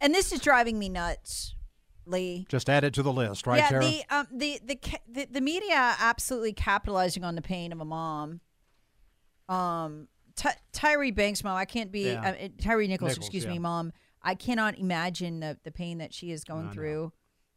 And this is driving me nuts, Lee. Just add it to the list, right, yeah, Tara? the, um, the, the the the media absolutely capitalizing on the pain of a mom. Um, Ty- Tyree Banks' mom. I can't be Yeah. uh, Tyree Nichols. Nichols, excuse yeah. me, mom. I cannot imagine the the pain that she is going I know. through.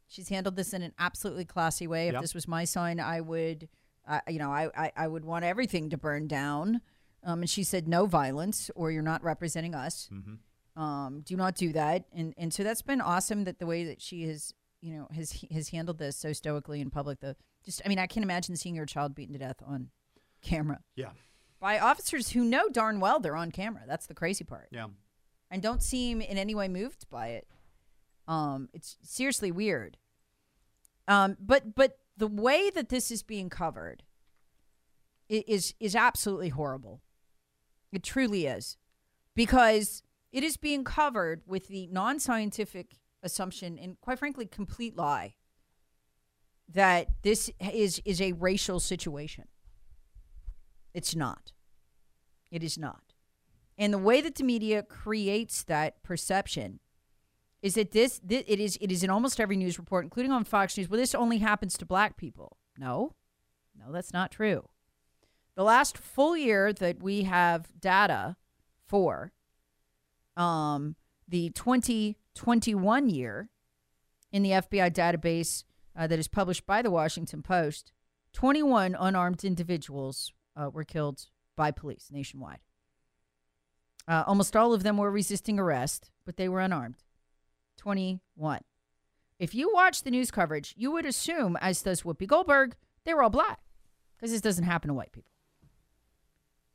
She's handled this in an absolutely classy way. If Yep. this was my son, I would, uh, you know, I, I I would want everything to burn down. Um, and she said, "No violence, or you're not representing us." Mm-hmm. Um, do not do that. And and so that's been awesome that the way that she has you know has has handled this so stoically in public the just i mean i can't imagine seeing your child beaten to death on camera. Yeah. by officers who know darn well they're on camera. That's the crazy part. Yeah. and don't seem in any way moved by it. Um it's seriously weird. Um but but the way that this is being covered is is absolutely horrible. It truly is. Because it is being covered with the non scientific assumption and, quite frankly, complete lie that this is, is a racial situation. It's not. It is not. And the way that the media creates that perception is that this, thi- it is it is in almost every news report, including on Fox News. Well, this only happens to black people. No, no, that's not true. The last full year that we have data for, um, the 2021 year in the FBI database uh, that is published by the Washington Post, 21 unarmed individuals uh, were killed by police nationwide. Uh, almost all of them were resisting arrest, but they were unarmed. 21. If you watch the news coverage, you would assume, as does Whoopi Goldberg, they were all black because this doesn't happen to white people.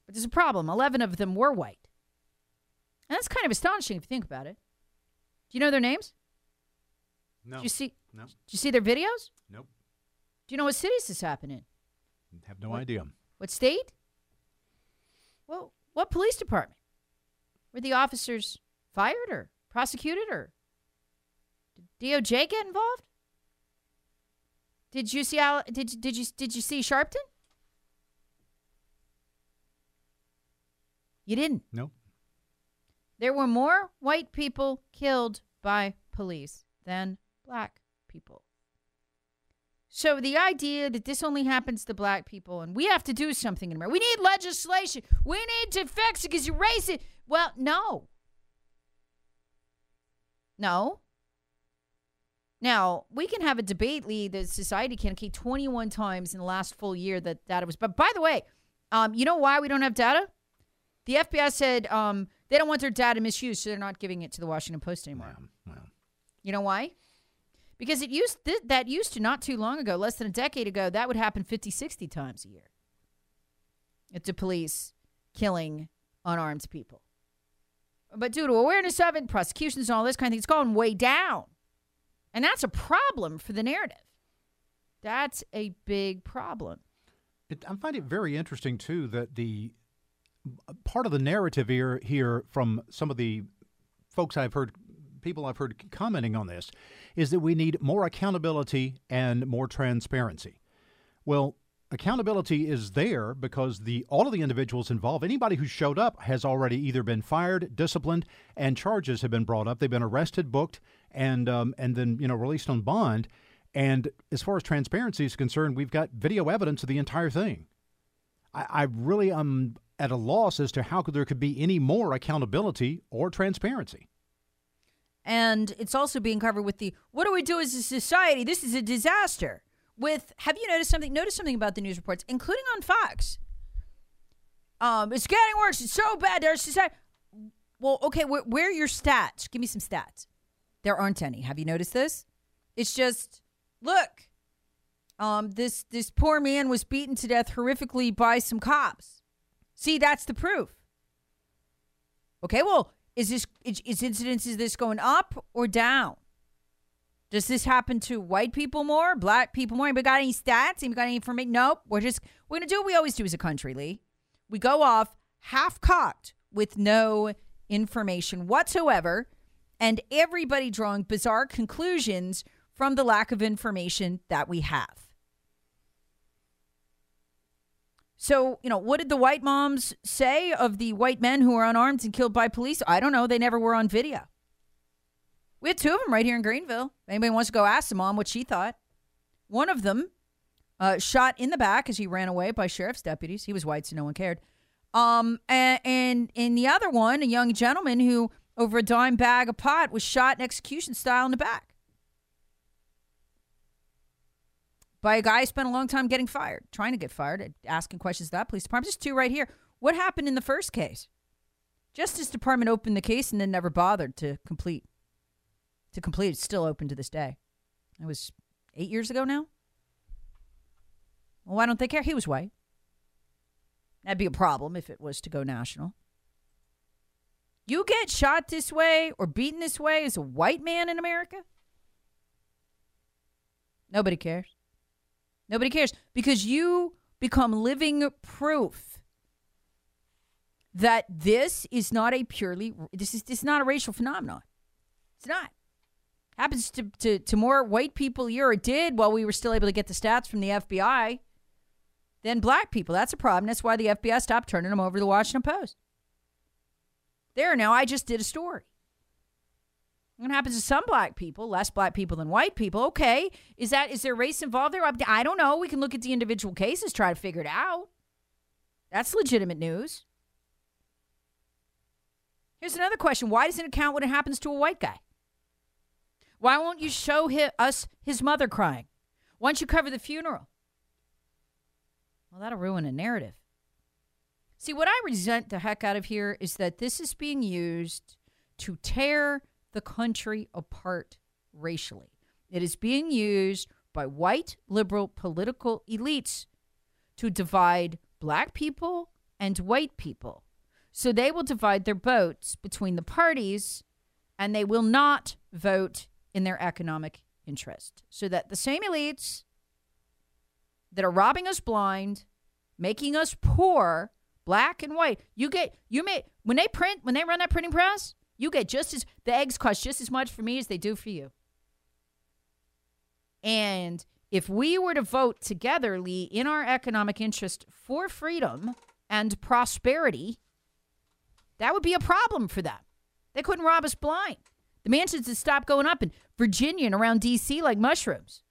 But there's a problem. 11 of them were white. And that's kind of astonishing if you think about it. Do you know their names? No. Did you see? No. Did you see their videos? Nope. Do you know what cities this happened in? Have no idea. What state? Well, what police department? Were the officers fired or prosecuted or did DOJ get involved? Did you see Al- did did you did you see Sharpton? You didn't. Nope. There were more white people killed by police than black people. So the idea that this only happens to black people and we have to do something in America. We need legislation. We need to fix it because you're racist. Well, no. No. Now, we can have a debate, Lee, that society can okay 21 times in the last full year that data was. But by the way, um, you know why we don't have data? The FBI said um, they don't want their data misused, so they're not giving it to the Washington Post anymore. You know why? Because it used th- that used to not too long ago, less than a decade ago, that would happen 50, 60 times a year. It's a police killing unarmed people. But due to awareness of it, prosecutions and all this kind of thing, it's gone way down. And that's a problem for the narrative. That's a big problem. It, I find it very interesting too that the part of the narrative here here from some of the folks I've heard people I've heard commenting on this is that we need more accountability and more transparency. Well, accountability is there because the all of the individuals involved, anybody who showed up has already either been fired, disciplined, and charges have been brought up. They've been arrested, booked, and um, and then you know released on bond. And as far as transparency is concerned, we've got video evidence of the entire thing. I, I really am at a loss as to how there could be any more accountability or transparency. And it's also being covered with the what do we do as a society? This is a disaster. With have you noticed something? Notice something about the news reports, including on Fox. Um, it's getting worse. It's so bad. There's society. Well, okay, where, where are your stats? Give me some stats. There aren't any. Have you noticed this? It's just look. Um, this this poor man was beaten to death horrifically by some cops. See, that's the proof. Okay, well, is this is, is incidence is this going up or down? Does this happen to white people more, black people more? Anybody got any stats? Anybody got any information? Nope. We're just we're gonna do what we always do as a country, Lee. We go off half cocked with no information whatsoever, and everybody drawing bizarre conclusions from the lack of information that we have. So, you know, what did the white moms say of the white men who were unarmed and killed by police? I don't know. They never were on video. We had two of them right here in Greenville. If anybody wants to go ask the mom what she thought. One of them uh, shot in the back as he ran away by sheriff's deputies. He was white, so no one cared. Um, and, and in the other one, a young gentleman who, over a dime bag of pot, was shot in execution style in the back. By a guy who spent a long time getting fired, trying to get fired, asking questions to that police department. Just two right here. What happened in the first case? Justice Department opened the case and then never bothered to complete. To complete, it's still open to this day. It was eight years ago now. Well, why don't they care? He was white. That'd be a problem if it was to go national. You get shot this way or beaten this way as a white man in America? Nobody cares. Nobody cares because you become living proof that this is not a purely this is this is not a racial phenomenon. It's not. Happens to, to, to more white people here. It did while we were still able to get the stats from the FBI than black people. That's a problem. That's why the FBI stopped turning them over to the Washington Post. There now, I just did a story. What happens to some black people, less black people than white people? Okay, is that is there race involved there? I don't know. We can look at the individual cases, try to figure it out. That's legitimate news. Here's another question: Why doesn't it count when it happens to a white guy? Why won't you show his, us his mother crying? Why don't you cover the funeral? Well, that'll ruin a narrative. See, what I resent the heck out of here is that this is being used to tear the country apart racially. It is being used by white liberal political elites to divide black people and white people. So they will divide their votes between the parties and they will not vote in their economic interest. So that the same elites that are robbing us blind, making us poor, black and white, you get, you may, when they print, when they run that printing press, you get just as the eggs cost just as much for me as they do for you. And if we were to vote together, Lee, in our economic interest for freedom and prosperity, that would be a problem for them. They couldn't rob us blind. The mansions would stop going up in Virginia and around D.C. like mushrooms.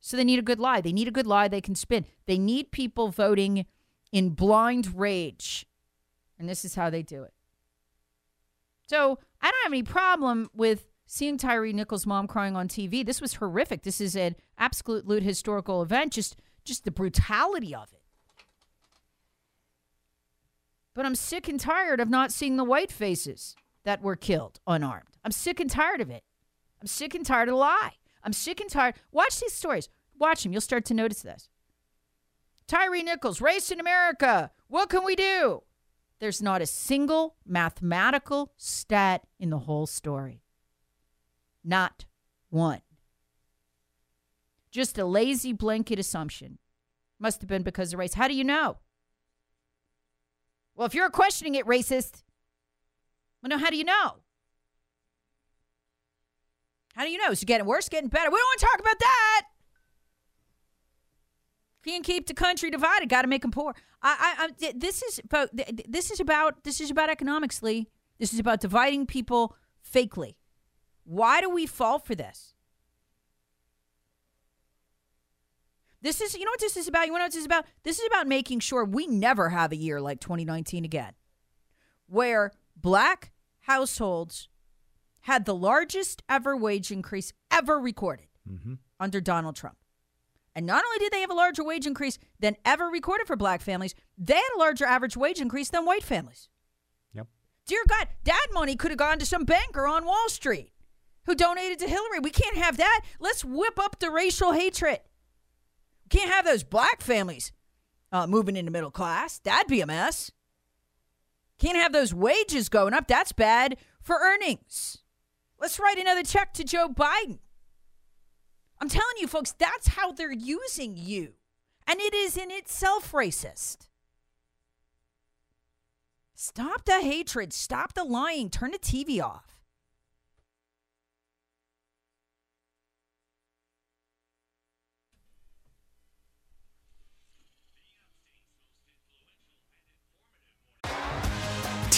So they need a good lie. They need a good lie they can spin. They need people voting in blind rage. And this is how they do it. So I don't have any problem with seeing Tyree Nichols' mom crying on TV. This was horrific. This is an absolute historical event. Just, just the brutality of it. But I'm sick and tired of not seeing the white faces that were killed unarmed. I'm sick and tired of it. I'm sick and tired of the lie. I'm sick and tired. Watch these stories. Watch them. You'll start to notice this. Tyree Nichols, race in America. What can we do? There's not a single mathematical stat in the whole story. Not one. Just a lazy blanket assumption. Must have been because of race. How do you know? Well, if you're questioning it, racist, well, no, how do you know? How do you know? Is it getting worse, getting better? We don't want to talk about that. Can't keep the country divided. Got to make them poor. I, I, I, this is, this is about, this is about economics, Lee. This is about dividing people fakely. Why do we fall for this? This is, you know what this is about? You know what this is about? This is about making sure we never have a year like 2019 again, where black households had the largest ever wage increase ever recorded mm-hmm. under Donald Trump. And not only did they have a larger wage increase than ever recorded for black families, they had a larger average wage increase than white families. Yep. Dear God, that money could have gone to some banker on Wall Street who donated to Hillary. We can't have that. Let's whip up the racial hatred. We can't have those black families uh, moving into middle class. That'd be a mess. Can't have those wages going up. That's bad for earnings. Let's write another check to Joe Biden. I'm telling you, folks, that's how they're using you. And it is in itself racist. Stop the hatred. Stop the lying. Turn the TV off.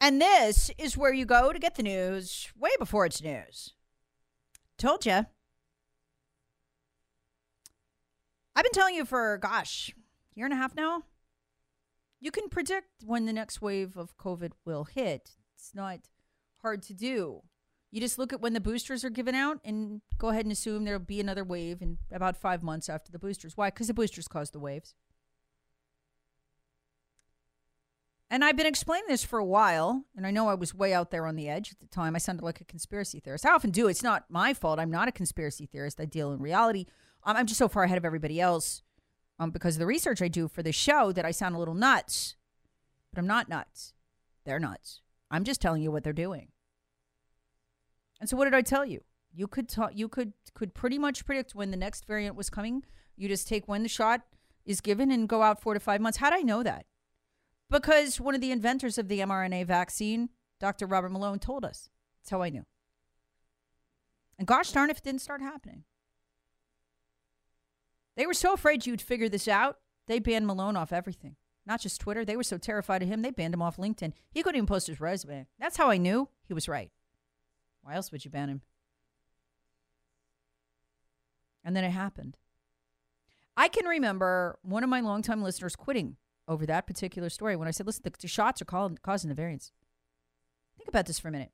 And this is where you go to get the news way before it's news. Told you. I've been telling you for, gosh, year and a half now. You can predict when the next wave of COVID will hit. It's not hard to do. You just look at when the boosters are given out and go ahead and assume there'll be another wave in about five months after the boosters. Why? Because the boosters cause the waves. And I've been explaining this for a while, and I know I was way out there on the edge at the time. I sounded like a conspiracy theorist. I often do. It's not my fault. I'm not a conspiracy theorist. I deal in reality. Um, I'm just so far ahead of everybody else um, because of the research I do for the show that I sound a little nuts. But I'm not nuts. They're nuts. I'm just telling you what they're doing. And so, what did I tell you? You could ta- you could could pretty much predict when the next variant was coming. You just take when the shot is given and go out four to five months. How did I know that? Because one of the inventors of the mRNA vaccine, Dr. Robert Malone, told us. That's how I knew. And gosh darn if it didn't start happening. They were so afraid you'd figure this out, they banned Malone off everything. Not just Twitter. They were so terrified of him, they banned him off LinkedIn. He couldn't even post his resume. That's how I knew he was right. Why else would you ban him? And then it happened. I can remember one of my longtime listeners quitting over that particular story when I said, listen, the, the shots are causing the variants. Think about this for a minute.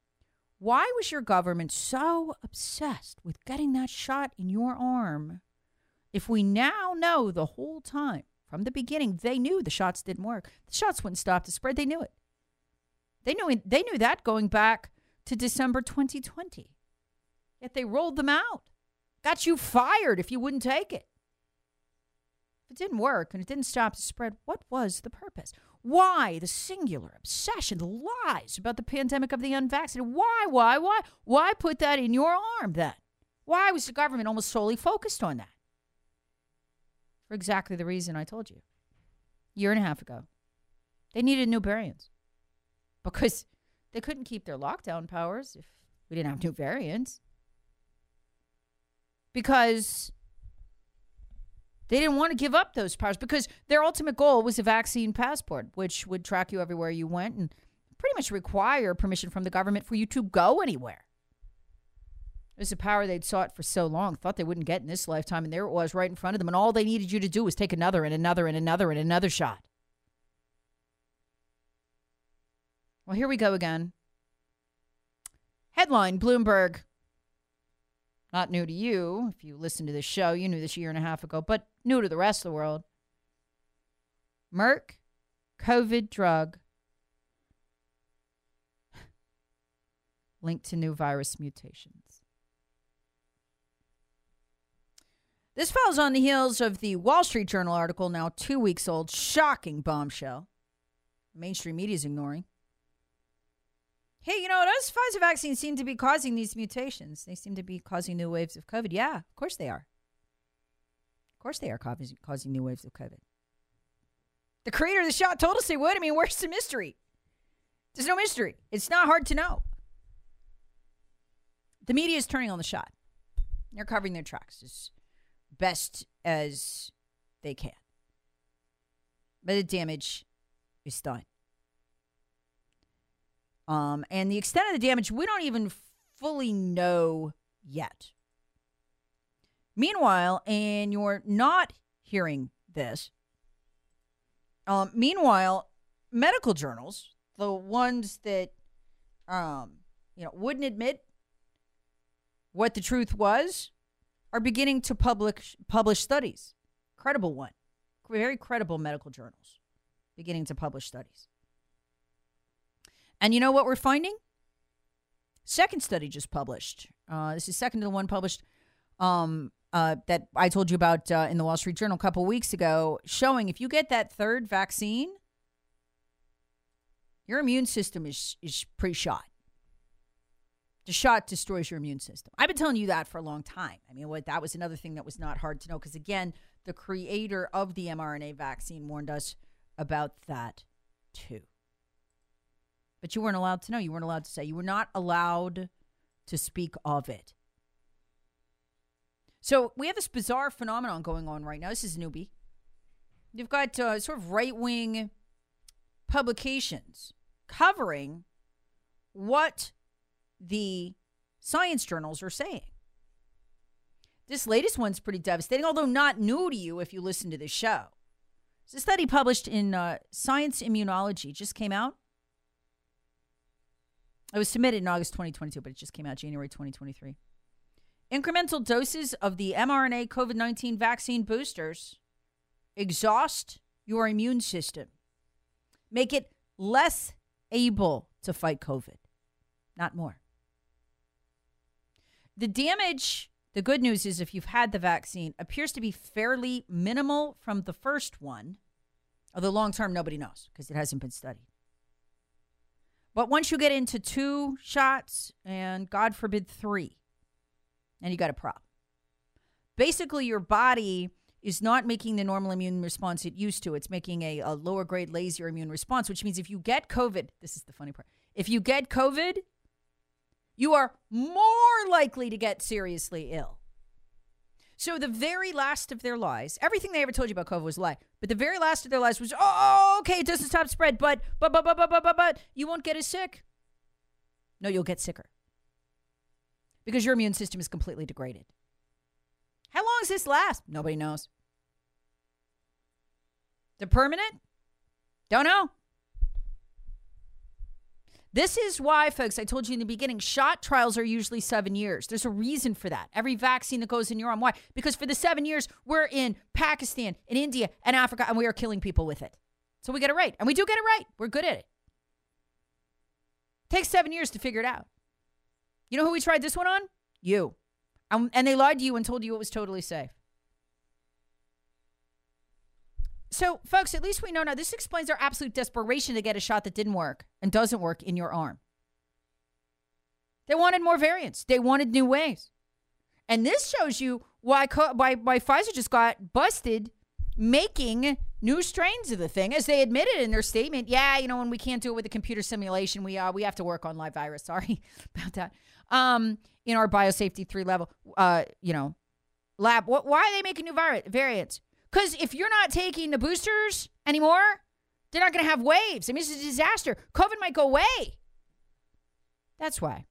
Why was your government so obsessed with getting that shot in your arm if we now know the whole time from the beginning they knew the shots didn't work? The shots wouldn't stop the spread. They knew it. They knew they knew that going back to December 2020. Yet they rolled them out. Got you fired if you wouldn't take it. It didn't work and it didn't stop the spread, what was the purpose? Why the singular obsession, the lies about the pandemic of the unvaccinated? Why, why, why? Why put that in your arm then? Why was the government almost solely focused on that? For exactly the reason I told you. A year and a half ago. They needed new variants because they couldn't keep their lockdown powers if we didn't have new variants. Because they didn't want to give up those powers because their ultimate goal was a vaccine passport, which would track you everywhere you went and pretty much require permission from the government for you to go anywhere. It was a power they'd sought for so long, thought they wouldn't get in this lifetime, and there it was right in front of them. And all they needed you to do was take another and another and another and another shot. Well, here we go again. Headline Bloomberg not new to you. If you listen to this show, you knew this year and a half ago, but new to the rest of the world. Merck COVID drug linked to new virus mutations. This follows on the heels of the Wall Street Journal article, now two weeks old, shocking bombshell. Mainstream media is ignoring. Hey, you know, those Pfizer vaccines seem to be causing these mutations. They seem to be causing new waves of COVID. Yeah, of course they are. Of course they are causing, causing new waves of COVID. The creator of the shot told us they would. I mean, where's the mystery? There's no mystery. It's not hard to know. The media is turning on the shot. They're covering their tracks as best as they can. But the damage is done. Um, and the extent of the damage, we don't even fully know yet. Meanwhile, and you're not hearing this, um, meanwhile, medical journals, the ones that um, you know wouldn't admit what the truth was, are beginning to publish publish studies. Credible one, very credible medical journals, beginning to publish studies. And you know what we're finding? Second study just published. Uh, this is second to the one published um, uh, that I told you about uh, in the Wall Street Journal a couple weeks ago, showing if you get that third vaccine, your immune system is is pretty shot. The shot destroys your immune system. I've been telling you that for a long time. I mean, what that was another thing that was not hard to know because again, the creator of the mRNA vaccine warned us about that too. But you weren't allowed to know. You weren't allowed to say. You were not allowed to speak of it. So we have this bizarre phenomenon going on right now. This is newbie. You've got uh, sort of right wing publications covering what the science journals are saying. This latest one's pretty devastating, although not new to you if you listen to this show. It's a study published in uh, Science Immunology, just came out. It was submitted in August 2022, but it just came out January 2023. Incremental doses of the mRNA COVID 19 vaccine boosters exhaust your immune system, make it less able to fight COVID, not more. The damage, the good news is if you've had the vaccine, appears to be fairly minimal from the first one, although long term, nobody knows because it hasn't been studied. But once you get into two shots, and God forbid three, and you got a problem. Basically, your body is not making the normal immune response it used to. It's making a, a lower grade, lazier immune response, which means if you get COVID, this is the funny part. If you get COVID, you are more likely to get seriously ill. So the very last of their lies, everything they ever told you about COVID was a lie. But the very last of their lies was, oh, okay, it doesn't stop spread, but but but but but but but, but you won't get as sick. No, you'll get sicker because your immune system is completely degraded. How long does this last? Nobody knows. The permanent? Don't know. This is why, folks, I told you in the beginning, shot trials are usually seven years. There's a reason for that. Every vaccine that goes in your arm. Why? Because for the seven years, we're in Pakistan, in India, and Africa, and we are killing people with it. So we get it right. And we do get it right. We're good at it. Takes seven years to figure it out. You know who we tried this one on? You. Um, and they lied to you and told you it was totally safe. So, folks, at least we know now this explains our absolute desperation to get a shot that didn't work and doesn't work in your arm. They wanted more variants, they wanted new ways. And this shows you why, why, why Pfizer just got busted making new strains of the thing, as they admitted in their statement. Yeah, you know, when we can't do it with a computer simulation, we uh, we have to work on live virus. Sorry about that. Um, in our biosafety three level, uh, you know, lab. What, why are they making new vari- variants? Because if you're not taking the boosters anymore, they're not going to have waves. I mean, it's a disaster. COVID might go away. That's why.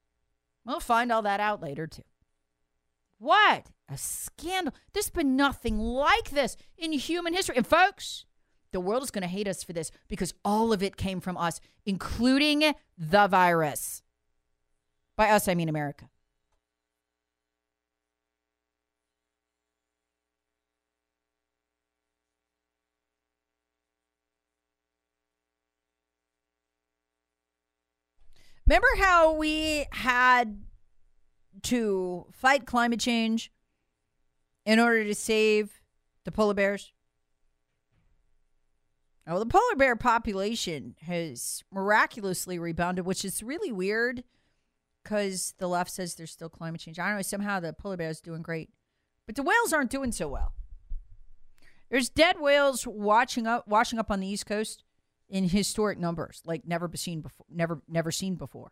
We'll find all that out later, too. What a scandal. There's been nothing like this in human history. And, folks, the world is going to hate us for this because all of it came from us, including the virus. By us, I mean America. Remember how we had to fight climate change in order to save the polar bears? Oh, the polar bear population has miraculously rebounded, which is really weird because the left says there's still climate change. I don't know, somehow the polar bear is doing great, but the whales aren't doing so well. There's dead whales watching up, washing up on the East Coast in historic numbers, like never seen before, never never seen before.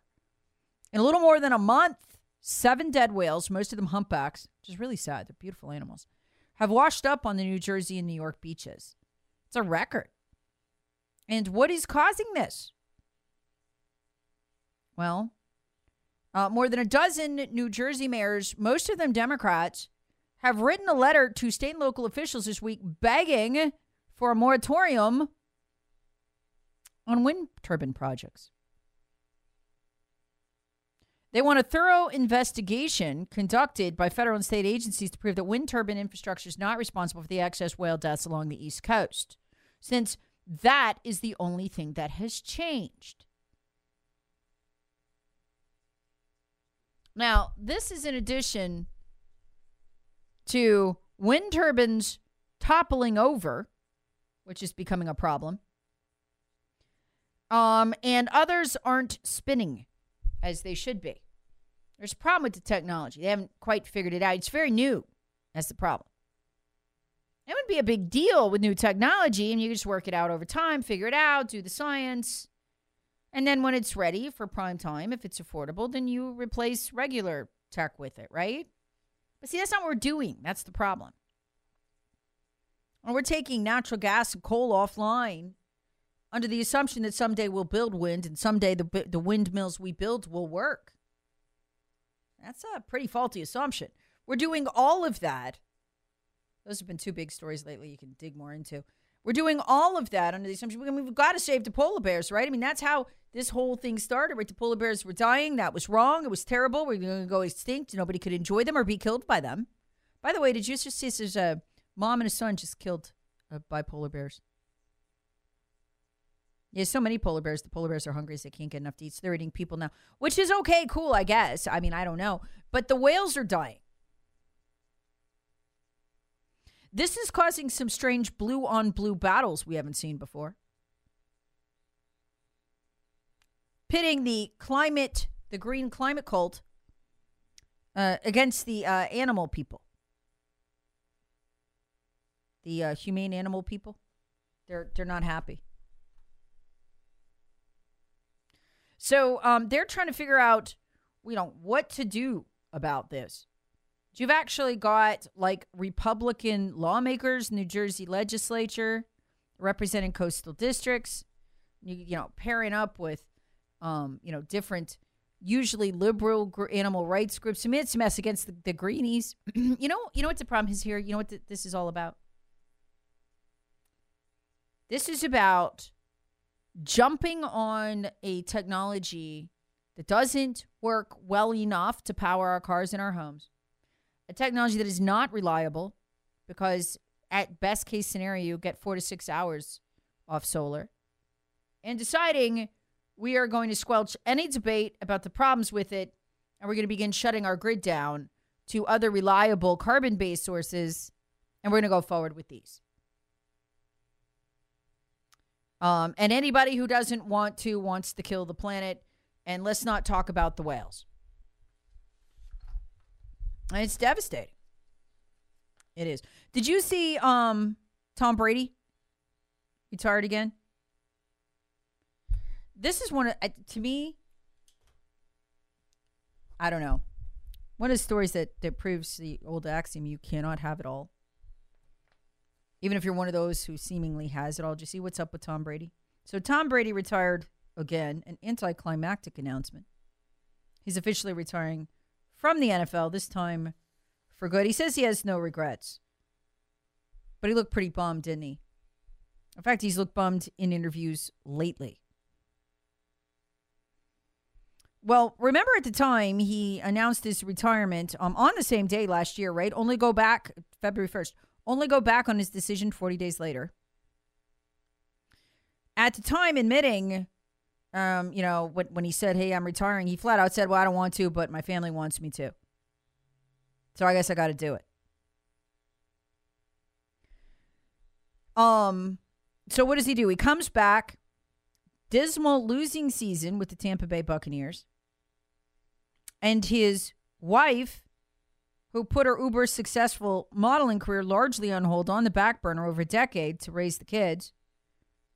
In a little more than a month, seven dead whales, most of them humpbacks, which is really sad. They're beautiful animals, have washed up on the New Jersey and New York beaches. It's a record. And what is causing this? Well, uh, more than a dozen New Jersey mayors, most of them Democrats, have written a letter to state and local officials this week begging for a moratorium on wind turbine projects. They want a thorough investigation conducted by federal and state agencies to prove that wind turbine infrastructure is not responsible for the excess whale deaths along the East Coast, since that is the only thing that has changed. Now, this is in addition to wind turbines toppling over, which is becoming a problem. Um, and others aren't spinning as they should be. There's a problem with the technology. They haven't quite figured it out. It's very new. That's the problem. It would be a big deal with new technology, and you just work it out over time, figure it out, do the science. And then when it's ready for prime time, if it's affordable, then you replace regular tech with it, right? But see, that's not what we're doing. That's the problem. We're taking natural gas and coal offline under the assumption that someday we'll build wind and someday the, the windmills we build will work. That's a pretty faulty assumption. We're doing all of that those have been two big stories lately you can dig more into. We're doing all of that under the assumption I mean, we've got to save the polar bears, right? I mean, that's how this whole thing started, right? The polar bears were dying. That was wrong. It was terrible. We're going to go extinct. Nobody could enjoy them or be killed by them. By the way, did you just see there's a mom and a son just killed uh, by polar bears? Yeah, so many polar bears. The polar bears are hungry, so they can't get enough to eat. So they're eating people now, which is okay, cool, I guess. I mean, I don't know. But the whales are dying. This is causing some strange blue on blue battles we haven't seen before. Pitting the climate, the green climate cult, uh, against the uh, animal people, the uh, humane animal people. They're they're not happy. So um, they're trying to figure out, you know, what to do about this. You've actually got like Republican lawmakers, New Jersey legislature, representing coastal districts, you, you know, pairing up with, um, you know, different, usually liberal gr- animal rights groups. I mean, it's a mess against the, the greenies. you know, you know what the problem is here. You know what th- this is all about. This is about jumping on a technology that doesn't work well enough to power our cars and our homes. A technology that is not reliable because at best case scenario you get four to six hours off solar. And deciding we are going to squelch any debate about the problems with it and we're going to begin shutting our grid down to other reliable carbon based sources and we're going to go forward with these um, and anybody who doesn't want to wants to kill the planet and let's not talk about the whales and it's devastating. It is. Did you see um Tom Brady retired again? This is one of to me. I don't know. One of the stories that that proves the old axiom: you cannot have it all. Even if you're one of those who seemingly has it all. You see what's up with Tom Brady? So Tom Brady retired again. An anticlimactic announcement. He's officially retiring from the NFL, this time for good. He says he has no regrets. But he looked pretty bummed, didn't he? In fact, he's looked bummed in interviews lately. Well, remember at the time he announced his retirement um, on the same day last year, right? Only go back February 1st. Only go back on his decision 40 days later. At the time, admitting, um, you know, when, when he said, hey, I'm retiring, he flat out said, well, I don't want to, but my family wants me to. So I guess I got to do it. Um, so what does he do? He comes back, dismal losing season with the Tampa Bay Buccaneers and his wife, who put her uber successful modeling career largely on hold on the back burner over a decade to raise the kids,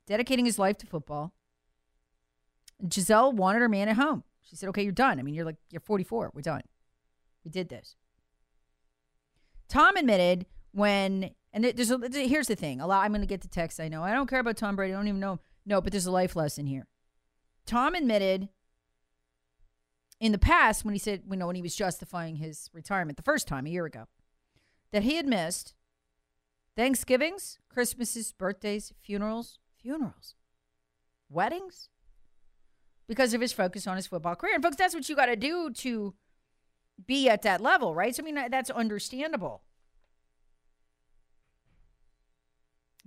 dedicating his life to football. Gisele wanted her man at home. She said, "Okay, you're done. I mean, you're like you're 44. We're done. We did this." Tom admitted when, and there's a, here's the thing. A lot. I'm going to get the text. I know. I don't care about Tom Brady. I don't even know. No, but there's a life lesson here. Tom admitted in the past when he said, you know, when he was justifying his retirement the first time a year ago, that he had missed Thanksgivings, Christmases, birthdays, funerals, funerals, weddings, because of his focus on his football career. And folks, that's what you got to do to be at that level, right? So I mean, that's understandable.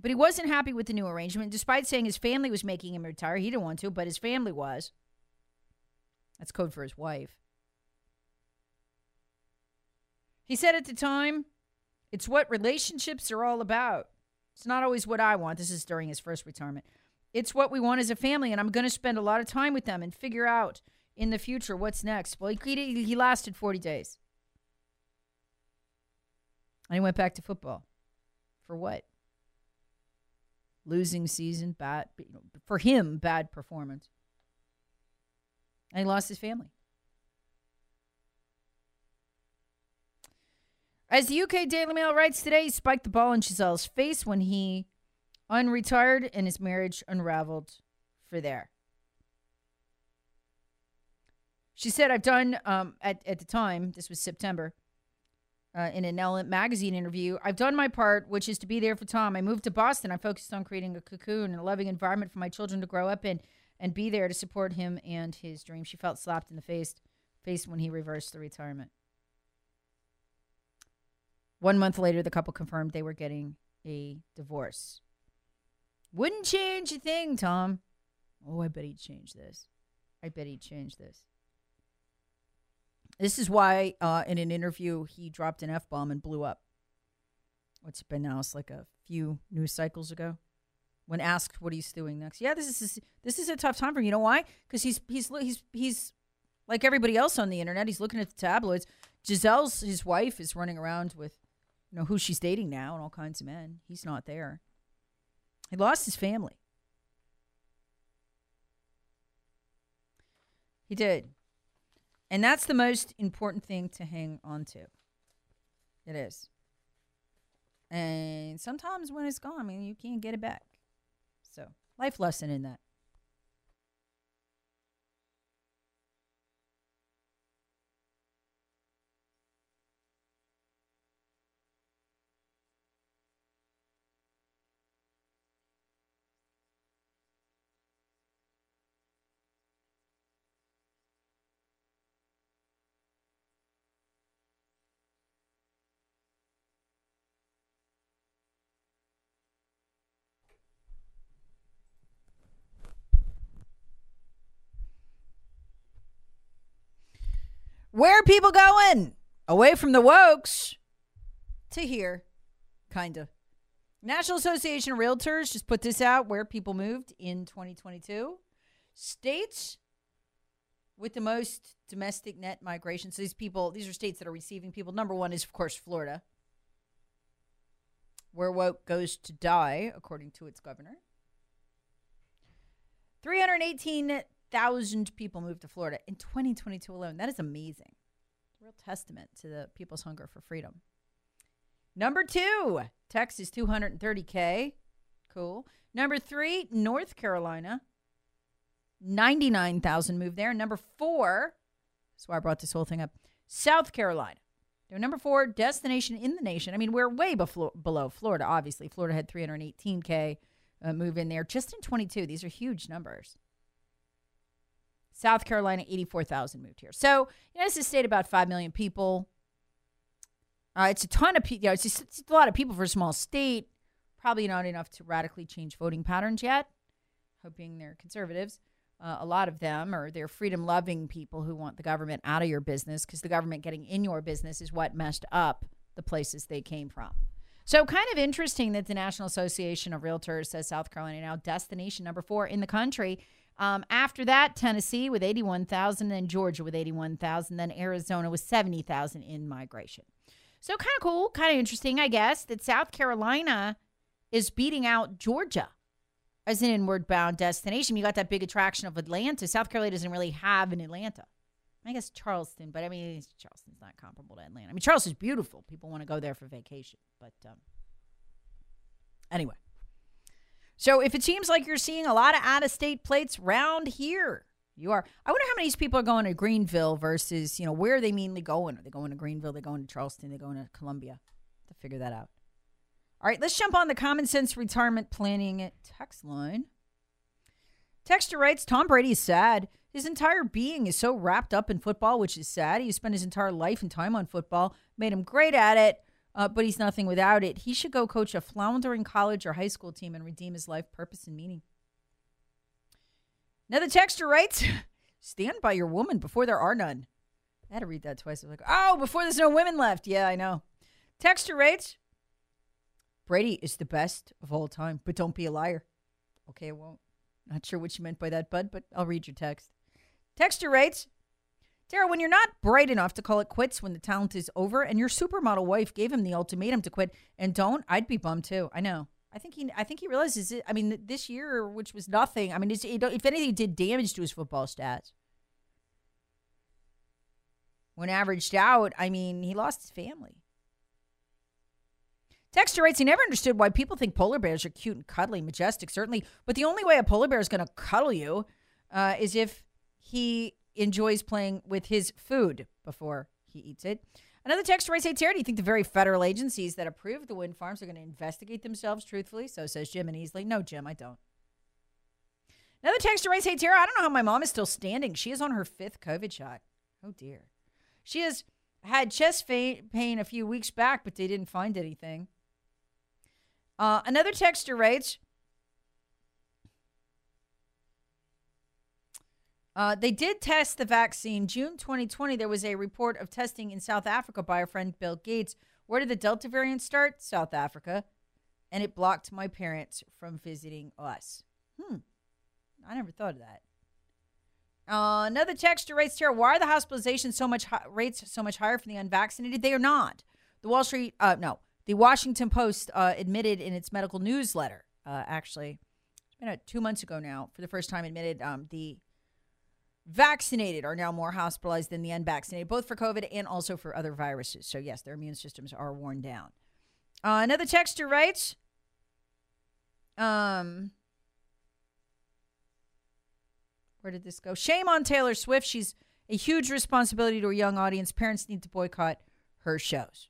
But he wasn't happy with the new arrangement, despite saying his family was making him retire. He didn't want to, but his family was. That's code for his wife. He said at the time, it's what relationships are all about. It's not always what I want. This is during his first retirement. It's what we want as a family, and I'm going to spend a lot of time with them and figure out in the future what's next. Well, he, he lasted 40 days. And he went back to football. For what? Losing season, bad. For him, bad performance. And he lost his family. As the UK Daily Mail writes today, he spiked the ball in Gisele's face when he unretired and his marriage unraveled for there. She said, I've done, um, at, at the time, this was September, uh, in an Elle magazine interview, I've done my part, which is to be there for Tom. I moved to Boston. I focused on creating a cocoon and a loving environment for my children to grow up in and be there to support him and his dream. She felt slapped in the face, face when he reversed the retirement. One month later, the couple confirmed they were getting a divorce. Wouldn't change a thing, Tom. Oh, I bet he'd change this. I bet he'd change this. This is why, uh, in an interview, he dropped an F bomb and blew up. What's been now? It's like a few news cycles ago when asked what he's doing next. Yeah, this is this is a tough time for him. You know why? Because he's he's he's he's like everybody else on the internet. He's looking at the tabloids. Gisele's his wife is running around with you know who she's dating now and all kinds of men. He's not there. He lost his family. He did. And that's the most important thing to hang on to. It is. And sometimes when it's gone, I mean, you can't get it back. So, life lesson in that. Where are people going? Away from the wokes to here, kind of. National Association of Realtors just put this out where people moved in 2022. States with the most domestic net migration. So these people, these are states that are receiving people. Number one is, of course, Florida, where woke goes to die, according to its governor. 318 thousand people moved to Florida in 2022 alone. That is amazing. Real testament to the people's hunger for freedom. Number two, Texas, 230K. Cool. Number three, North Carolina. 99,000 moved there. Number four, that's why I brought this whole thing up, South Carolina. Number four, destination in the nation. I mean, we're way below Florida, obviously. Florida had 318K uh, move in there just in 22. These are huge numbers. South Carolina, 84,000 moved here. So, you know, this is a state about 5 million people. Uh, it's a ton of people. You know, it's, it's a lot of people for a small state. Probably not enough to radically change voting patterns yet. Hoping they're conservatives. Uh, a lot of them are they're freedom loving people who want the government out of your business because the government getting in your business is what messed up the places they came from. So, kind of interesting that the National Association of Realtors says South Carolina now destination number four in the country. Um, after that, Tennessee with 81,000, then Georgia with 81,000, then Arizona with 70,000 in migration. So, kind of cool, kind of interesting, I guess, that South Carolina is beating out Georgia as an inward bound destination. You got that big attraction of Atlanta. South Carolina doesn't really have an Atlanta. I guess Charleston, but I mean, Charleston's not comparable to Atlanta. I mean, Charleston's beautiful. People want to go there for vacation. But um, anyway. So if it seems like you're seeing a lot of out of state plates round here, you are. I wonder how many people are going to Greenville versus, you know, where are they mainly going? Are they going to Greenville? They're going to Charleston? They're going to Columbia? To figure that out. All right, let's jump on the common sense retirement planning text line. Texter writes Tom Brady is sad. His entire being is so wrapped up in football, which is sad. He spent his entire life and time on football, made him great at it, uh, but he's nothing without it. He should go coach a floundering college or high school team and redeem his life purpose and meaning. Another texture writes Stand by your woman before there are none. I had to read that twice. I was like, oh, before there's no women left. Yeah, I know. Texture writes Brady is the best of all time, but don't be a liar. Okay, I won't. Not sure what you meant by that, bud, but I'll read your text. Texture rates. Tara, when you're not bright enough to call it quits when the talent is over, and your supermodel wife gave him the ultimatum to quit and don't, I'd be bummed too. I know. I think he. I think he realizes it. I mean, this year, which was nothing. I mean, it, if anything, did damage to his football stats. When averaged out, I mean, he lost his family. Texture writes, he never understood why people think polar bears are cute and cuddly, majestic, certainly. But the only way a polar bear is going to cuddle you uh, is if he enjoys playing with his food before he eats it. Another texture writes, hey, Terry, do you think the very federal agencies that approve the wind farms are going to investigate themselves truthfully? So says Jim and Easley. No, Jim, I don't. Another texture writes, hey, Tara, I don't know how my mom is still standing. She is on her fifth COVID shot. Oh, dear. She has had chest pain a few weeks back, but they didn't find anything. Uh, another texter writes, Uh, they did test the vaccine. June 2020, there was a report of testing in South Africa by our friend Bill Gates. Where did the Delta variant start? South Africa. And it blocked my parents from visiting us. Hmm. I never thought of that. Uh, another texter writes here, why are the hospitalizations so much hi- rates so much higher for the unvaccinated? They are not. The Wall Street, uh, no, the Washington Post uh, admitted in its medical newsletter, uh, actually, it's been two months ago now, for the first time, admitted um, the vaccinated are now more hospitalized than the unvaccinated, both for COVID and also for other viruses. So, yes, their immune systems are worn down. Uh, another texter writes, um, where did this go? Shame on Taylor Swift. She's a huge responsibility to a young audience. Parents need to boycott her shows.